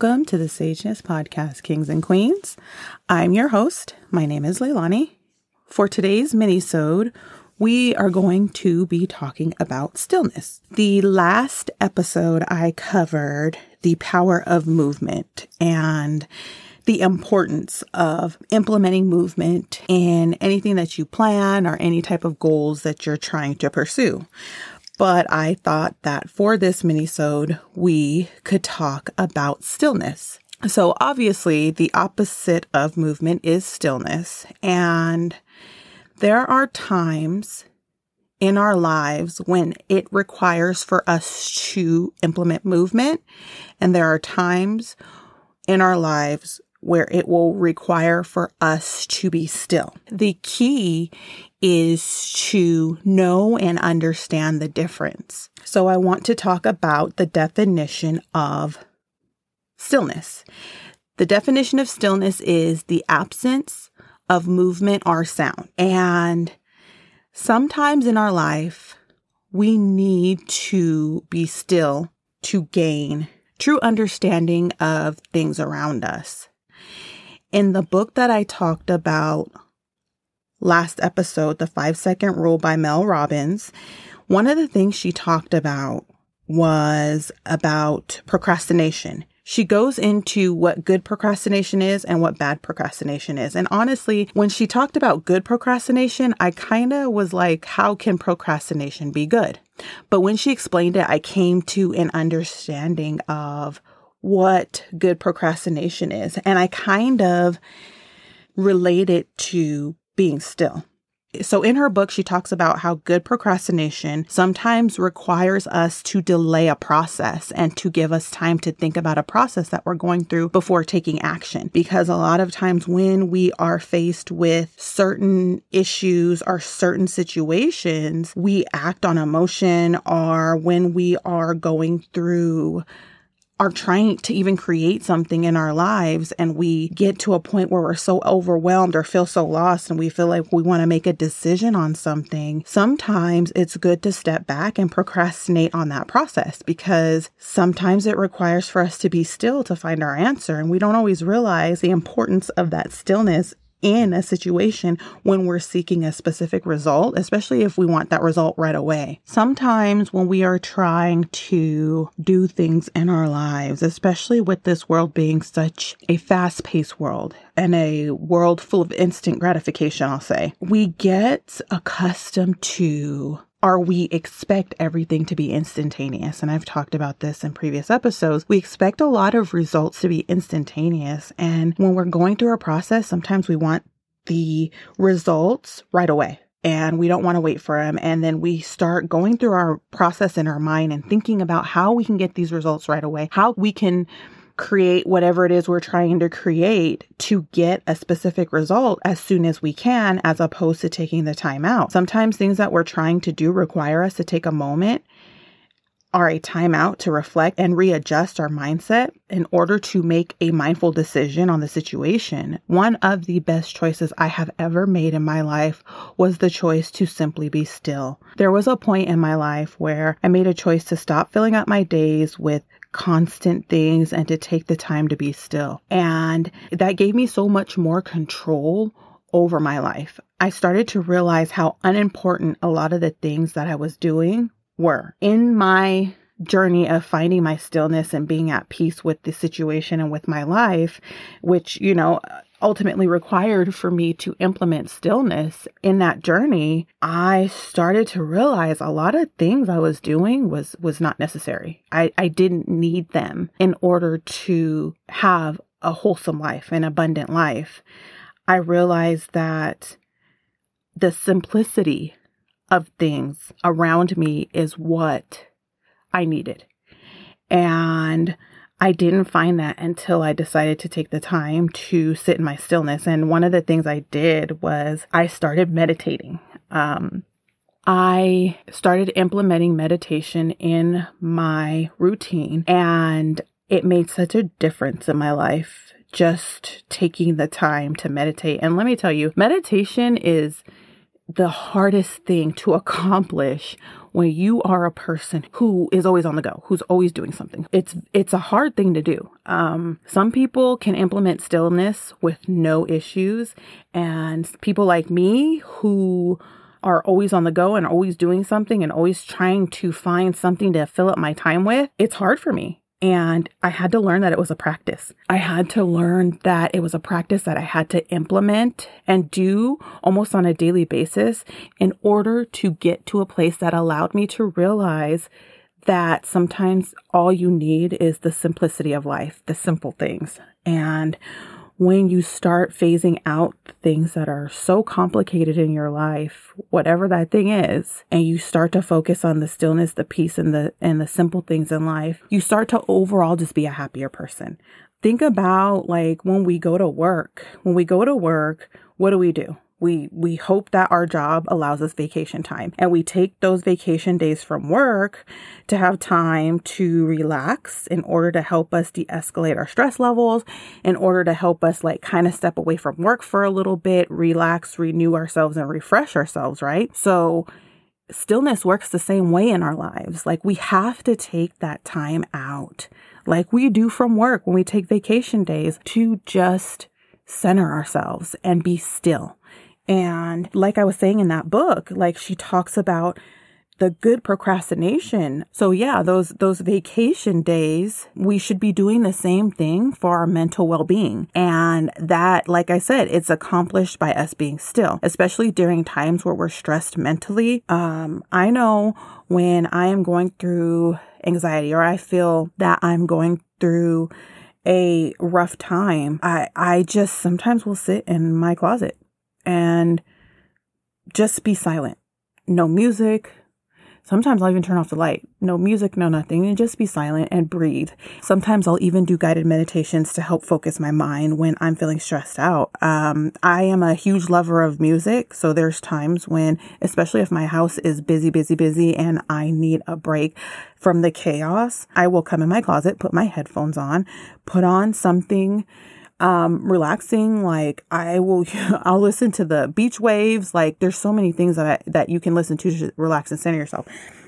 Welcome to the Sageness Podcast, Kings and Queens. I'm your host. My name is Leilani. For today's mini-sode, we are going to be talking about stillness. The last episode I covered the power of movement and the importance of implementing movement in anything that you plan or any type of goals that you're trying to pursue. But I thought that for this minisode, we could talk about stillness. So obviously the opposite of movement is stillness. And there are times in our lives when it requires for us to implement movement. And there are times in our lives where it will require for us to be still. The key is to know and understand the difference. So I want to talk about the definition of stillness. The definition of stillness is the absence of movement or sound. And sometimes in our life, we need to be still to gain true understanding of things around us. In the book that I talked about last episode, The Five Second Rule by Mel Robbins, one of the things she talked about was about procrastination. She goes into what good procrastination is and what bad procrastination is. And honestly, when she talked about good procrastination, I kind of was like, how can procrastination be good? But when she explained it, I came to an understanding of what good procrastination is. And I kind of relate it to being still. So, in her book, she talks about how good procrastination sometimes requires us to delay a process and to give us time to think about a process that we're going through before taking action. Because a lot of times, when we are faced with certain issues or certain situations, we act on emotion, or when we are going through are trying to even create something in our lives and we get to a point where we're so overwhelmed or feel so lost and we feel like we want to make a decision on something, sometimes it's good to step back and procrastinate on that process because sometimes it requires for us to be still to find our answer. And we don't always realize the importance of that stillness in a situation when we're seeking a specific result, especially if we want that result right away. Sometimes when we are trying to do things in our lives, especially with this world being such a fast paced world and a world full of instant gratification, I'll say, we get accustomed to or we expect everything to be instantaneous. And I've talked about this in previous episodes. We expect a lot of results to be instantaneous. And when we're going through a process, sometimes we want the results right away and we don't want to wait for them. And then we start going through our process in our mind and thinking about how we can get these results right away, how we can create whatever it is we're trying to create to get a specific result as soon as we can, as opposed to taking the time out. Sometimes things that we're trying to do require us to take a moment or a timeout to reflect and readjust our mindset in order to make a mindful decision on the situation. One of the best choices I have ever made in my life was the choice to simply be still. There was a point in my life where I made a choice to stop filling up my days with constant things and to take the time to be still. And that gave me so much more control over my life. I started to realize how unimportant a lot of the things that I was doing were. In my journey of finding my stillness and being at peace with the situation and with my life, which, you know, ultimately required for me to implement stillness in that journey, I started to realize a lot of things I was doing was was not necessary. I, I didn't need them in order to have a wholesome life, an abundant life. I realized that the simplicity of things around me is what I needed. And I didn't find that until I decided to take the time to sit in my stillness. And one of the things I did was I started meditating. Um, I started implementing meditation in my routine, and it made such a difference in my life just taking the time to meditate. And let me tell you, meditation is the hardest thing to accomplish when you are a person who is always on the go, who's always doing something. It's it's a hard thing to do. Um, some people can implement stillness with no issues, and people like me who are always on the go and always doing something and always trying to find something to fill up my time with, it's hard for me. And I had to learn that it was a practice. I had to learn that it was a practice that I had to implement and do almost on a daily basis in order to get to a place that allowed me to realize that sometimes all you need is the simplicity of life, the simple things. And when you start phasing out things that are so complicated in your life, whatever that thing is, and you start to focus on the stillness, the peace and the and the simple things in life, you start to overall just be a happier person. Think about like when we go to work. When we go to work, what do we do? We we hope that our job allows us vacation time. And we take those vacation days from work to have time to relax in order to help us de-escalate our stress levels in order to help us like kind of step away from work for a little bit relax renew ourselves and refresh ourselves right? So stillness works the same way in our lives. Like we have to take that time out like we do from work when we take vacation days to just center ourselves and be still and like I was saying in that book, like she talks about the good procrastination. So yeah, those those vacation days, we should be doing the same thing for our mental well-being. And that like I said, it's accomplished by us being still, especially during times where we're stressed mentally. Um I know when I am going through anxiety or I feel that I'm going through a rough time, I I just sometimes will sit in my closet and just be silent. No music. Sometimes I'll even turn off the light. No music, no nothing, and just be silent and breathe. Sometimes I'll even do guided meditations to help focus my mind when I'm feeling stressed out. Um, I am a huge lover of music, so there's times when, especially if my house is busy, busy, busy, and I need a break from the chaos, I will come in my closet, put my headphones on, put on something um, relaxing. Like I will, I'll listen to the beach waves. Like there's so many things that I, that you can listen to to relax and center yourself.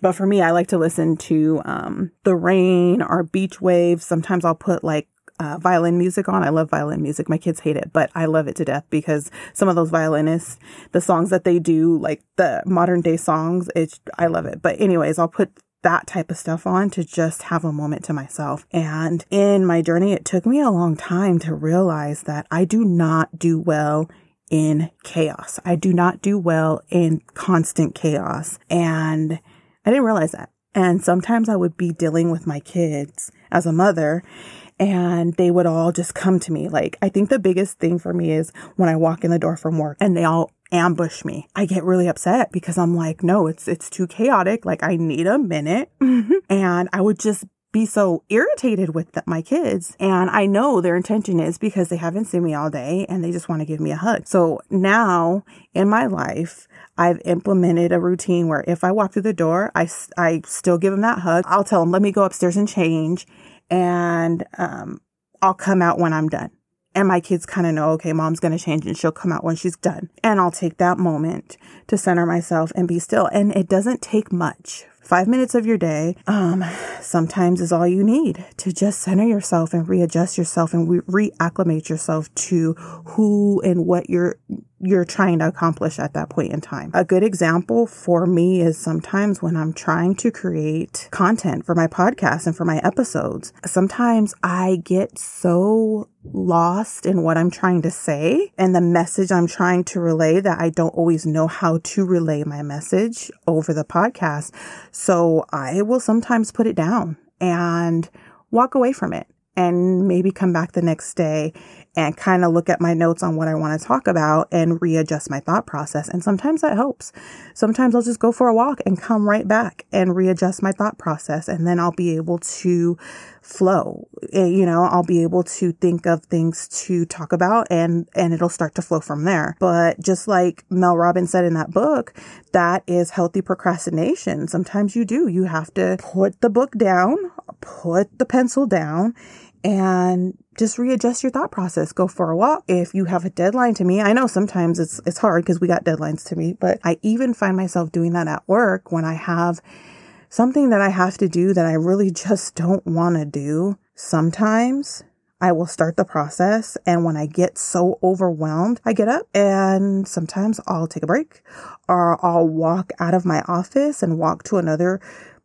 But for me, I like to listen to um, the rain or beach waves. Sometimes I'll put like uh, violin music on. I love violin music. My kids hate it, but I love it to death because some of those violinists, the songs that they do, like the modern day songs, it's I love it. But anyways, I'll put that type of stuff on to just have a moment to myself. And in my journey, it took me a long time to realize that I do not do well in chaos. I do not do well in constant chaos. And I didn't realize that. And sometimes I would be dealing with my kids as a mother and they would all just come to me. Like, I think the biggest thing for me is when I walk in the door from work and they all ambush me. I get really upset because I'm like, no, it's it's too chaotic. Like I need a minute. and I would just be so irritated with the, my kids. And I know their intention is because they haven't seen me all day and they just want to give me a hug. So now in my life, I've implemented a routine where if I walk through the door, I, I still give them that hug. I'll tell them, let me go upstairs and change. And um, I'll come out when I'm done. And my kids kind of know, okay, mom's going to change and she'll come out when she's done. And I'll take that moment to center myself and be still. And it doesn't take much. Five minutes of your day, um, sometimes is all you need to just center yourself and readjust yourself and re- reacclimate yourself to who and what you're you're trying to accomplish at that point in time. A good example for me is sometimes when I'm trying to create content for my podcast and for my episodes, sometimes I get so lost in what I'm trying to say and the message I'm trying to relay that I don't always know how to relay my message over the podcast. So I will sometimes put it down and walk away from it and maybe come back the next day and kind of look at my notes on what I want to talk about and readjust my thought process. And sometimes that helps. Sometimes I'll just go for a walk and come right back and readjust my thought process. And then I'll be able to flow. Eh, you know, I'll be able to think of things to talk about and, and it'll start to flow from there. But just like Mel Robbins said in that book, that is healthy procrastination. Sometimes you do. You have to put the book down, put the pencil down and just readjust your thought process. Go for a walk. If you have a deadline to meet, I know sometimes it's it's hard because we got deadlines to meet, but I even find myself doing that at work when I have something that I have to do that I really just don't want to do. Sometimes I will start the process. And when I get so overwhelmed, I get up and sometimes I'll take a break or I'll walk out of my office and walk to another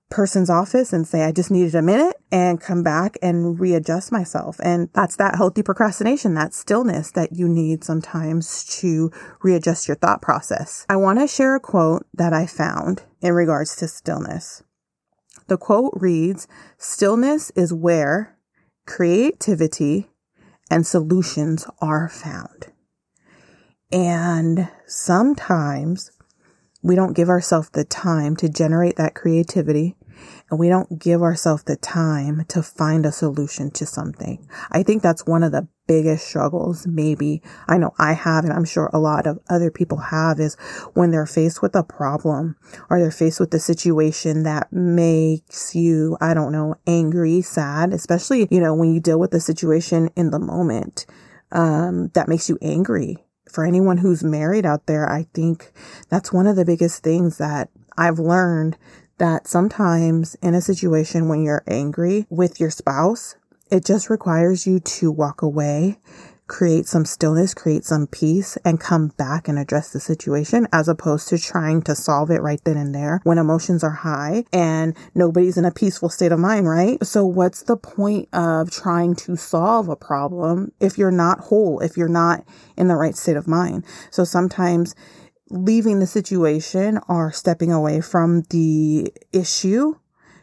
person's office and say, I just needed a minute and come back and readjust myself. And that's that healthy procrastination, that stillness that you need sometimes to readjust your thought process. I want to share a quote that I found in regards to stillness. The quote reads, stillness is where creativity and solutions are found. And sometimes we don't give ourselves the time to generate that creativity and we don't give ourselves the time to find a solution to something. I think that's one of the biggest struggles, maybe I know I have, and I'm sure a lot of other people have is when they're faced with a problem or they're faced with a situation that makes you, I don't know, angry, sad, especially, you know, when you deal with the situation in the moment, um, that makes you angry. For anyone who's married out there, I think that's one of the biggest things that I've learned that sometimes in a situation when you're angry with your spouse, it just requires you to walk away, create some stillness, create some peace, and come back and address the situation as opposed to trying to solve it right then and there when emotions are high and nobody's in a peaceful state of mind, right? So what's the point of trying to solve a problem if you're not whole, if you're not in the right state of mind? So sometimes leaving the situation or stepping away from the issue,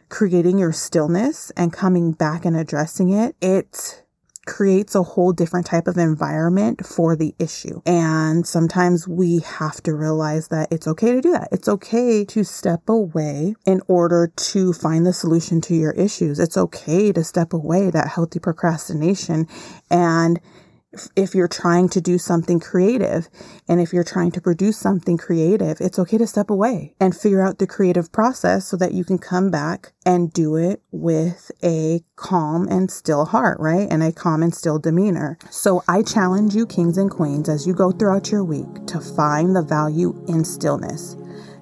creating your stillness and coming back and addressing it, it creates a whole different type of environment for the issue. And sometimes we have to realize that it's okay to do that. It's okay to step away in order to find the solution to your issues. It's okay to step away that healthy procrastination and if you're trying to do something creative and if you're trying to produce something creative, it's okay to step away and figure out the creative process so that you can come back and do it with a calm and still heart, right? And a calm and still demeanor. So I challenge you, kings and queens, as you go throughout your week to find the value in stillness.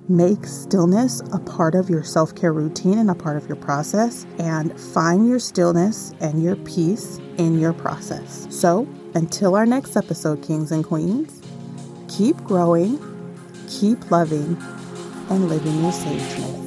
Make stillness a part of your self care routine and a part of your process, and find your stillness and your peace in your process. So, until our next episode, Kings and Queens, keep growing, keep loving, and living your sageness.